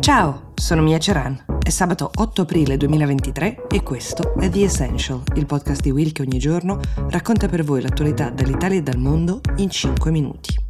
Ciao, sono Mia Ceran. È sabato 8 aprile 2023 e questo è The Essential, il podcast di Will che ogni giorno racconta per voi l'attualità dall'Italia e dal mondo in 5 minuti.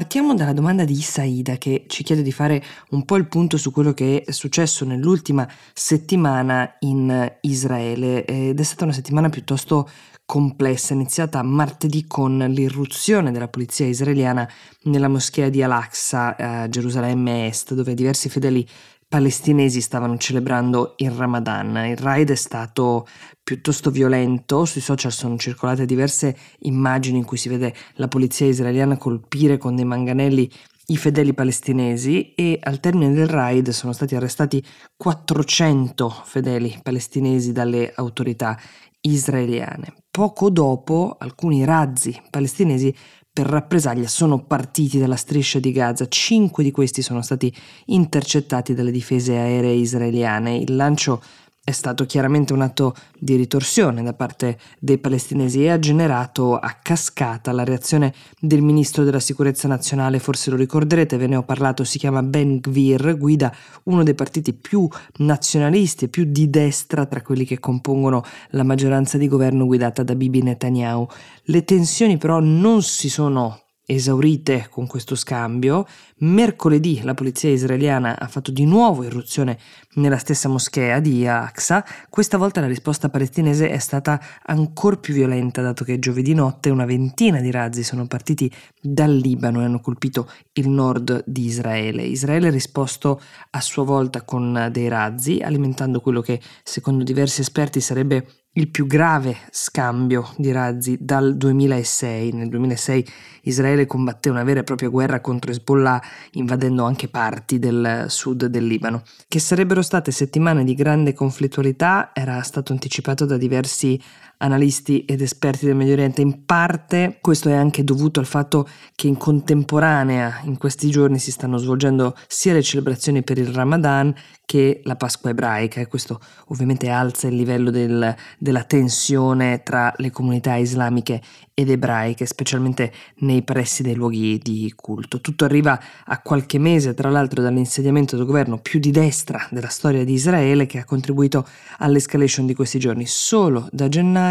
Partiamo dalla domanda di Saida che ci chiede di fare un po' il punto su quello che è successo nell'ultima settimana in Israele ed è stata una settimana piuttosto complessa, iniziata martedì con l'irruzione della polizia israeliana nella moschea di Al-Aqsa a Gerusalemme Est, dove diversi fedeli palestinesi stavano celebrando il Ramadan. Il raid è stato piuttosto violento, sui social sono circolate diverse immagini in cui si vede la polizia israeliana colpire con dei manganelli i fedeli palestinesi e al termine del raid sono stati arrestati 400 fedeli palestinesi dalle autorità israeliane. Poco dopo alcuni razzi palestinesi per rappresaglia sono partiti dalla striscia di Gaza. Cinque di questi sono stati intercettati dalle difese aeree israeliane. Il lancio è stato chiaramente un atto di ritorsione da parte dei palestinesi e ha generato a cascata la reazione del ministro della sicurezza nazionale, forse lo ricorderete, ve ne ho parlato, si chiama Ben Gvir, guida uno dei partiti più nazionalisti e più di destra tra quelli che compongono la maggioranza di governo guidata da Bibi Netanyahu. Le tensioni però non si sono esaurite con questo scambio. Mercoledì la polizia israeliana ha fatto di nuovo irruzione nella stessa moschea di Aqsa. Questa volta la risposta palestinese è stata ancora più violenta, dato che giovedì notte una ventina di razzi sono partiti dal Libano e hanno colpito il nord di Israele. Israele ha risposto a sua volta con dei razzi, alimentando quello che secondo diversi esperti sarebbe il più grave scambio di razzi dal 2006. Nel 2006 Israele combatté una vera e propria guerra contro Hezbollah invadendo anche parti del sud del Libano. Che sarebbero state settimane di grande conflittualità era stato anticipato da diversi analisti ed esperti del Medio Oriente. In parte questo è anche dovuto al fatto che in contemporanea in questi giorni si stanno svolgendo sia le celebrazioni per il Ramadan che la Pasqua ebraica e questo ovviamente alza il livello del, della tensione tra le comunità islamiche ed ebraiche, specialmente nei pressi dei luoghi di culto. Tutto arriva a qualche mese, tra l'altro, dall'insediamento del governo più di destra della storia di Israele che ha contribuito all'escalation di questi giorni. Solo da gennaio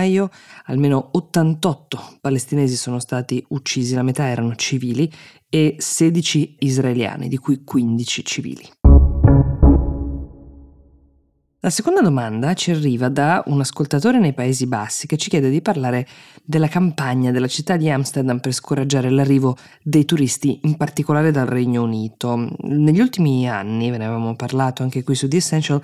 almeno 88 palestinesi sono stati uccisi, la metà erano civili e 16 israeliani, di cui 15 civili. La seconda domanda ci arriva da un ascoltatore nei Paesi Bassi che ci chiede di parlare della campagna della città di Amsterdam per scoraggiare l'arrivo dei turisti, in particolare dal Regno Unito. Negli ultimi anni, ve ne avevamo parlato anche qui su The Essential,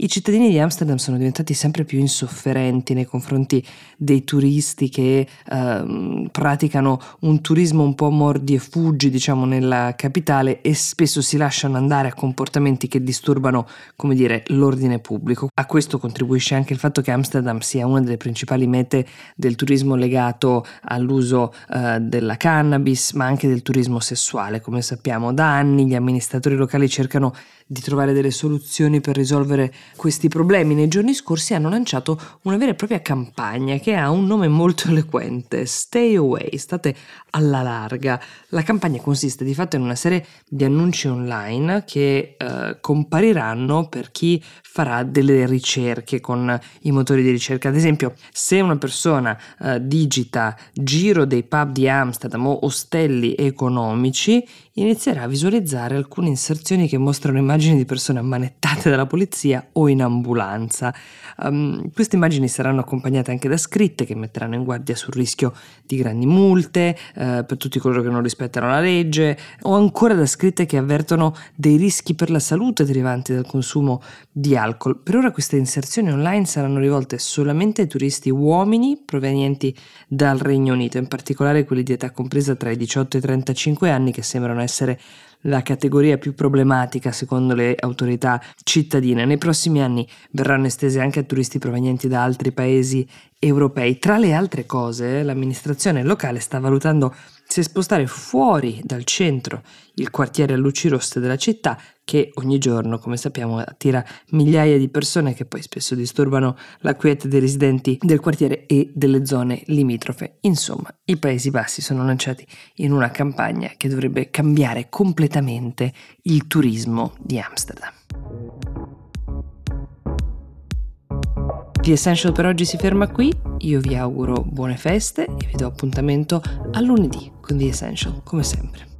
i cittadini di Amsterdam sono diventati sempre più insofferenti nei confronti dei turisti che eh, praticano un turismo un po' mordi e fuggi, diciamo, nella capitale e spesso si lasciano andare a comportamenti che disturbano, come dire, l'ordine pubblico. A questo contribuisce anche il fatto che Amsterdam sia una delle principali mete del turismo legato all'uso eh, della cannabis, ma anche del turismo sessuale. Come sappiamo, da anni gli amministratori locali cercano di trovare delle soluzioni per risolvere questi problemi. Nei giorni scorsi hanno lanciato una vera e propria campagna che ha un nome molto eloquente, Stay Away, state alla larga. La campagna consiste di fatto in una serie di annunci online che eh, compariranno per chi farà delle ricerche con i motori di ricerca. Ad esempio, se una persona eh, digita giro dei pub di Amsterdam o ostelli economici, inizierà a visualizzare alcune inserzioni che mostrano immagini di persone ammanettate dalla polizia o in ambulanza. Um, queste immagini saranno accompagnate anche da scritte che metteranno in guardia sul rischio di grandi multe uh, per tutti coloro che non rispettano la legge o ancora da scritte che avvertono dei rischi per la salute derivanti dal consumo di alcol. Per ora queste inserzioni online saranno rivolte solamente ai turisti uomini provenienti dal Regno Unito, in particolare quelli di età compresa tra i 18 e i 35 anni che sembrano essere la categoria più problematica secondo le autorità cittadine. Nei prossimi anni verranno estese anche a turisti provenienti da altri paesi europei. Tra le altre cose, l'amministrazione locale sta valutando è spostare fuori dal centro, il quartiere a luci rosse della città, che ogni giorno, come sappiamo, attira migliaia di persone che poi spesso disturbano la quiete dei residenti del quartiere e delle zone limitrofe. Insomma, i Paesi Bassi sono lanciati in una campagna che dovrebbe cambiare completamente il turismo di Amsterdam. The Essential per oggi si ferma qui, io vi auguro buone feste e vi do appuntamento a lunedì con The Essential, come sempre.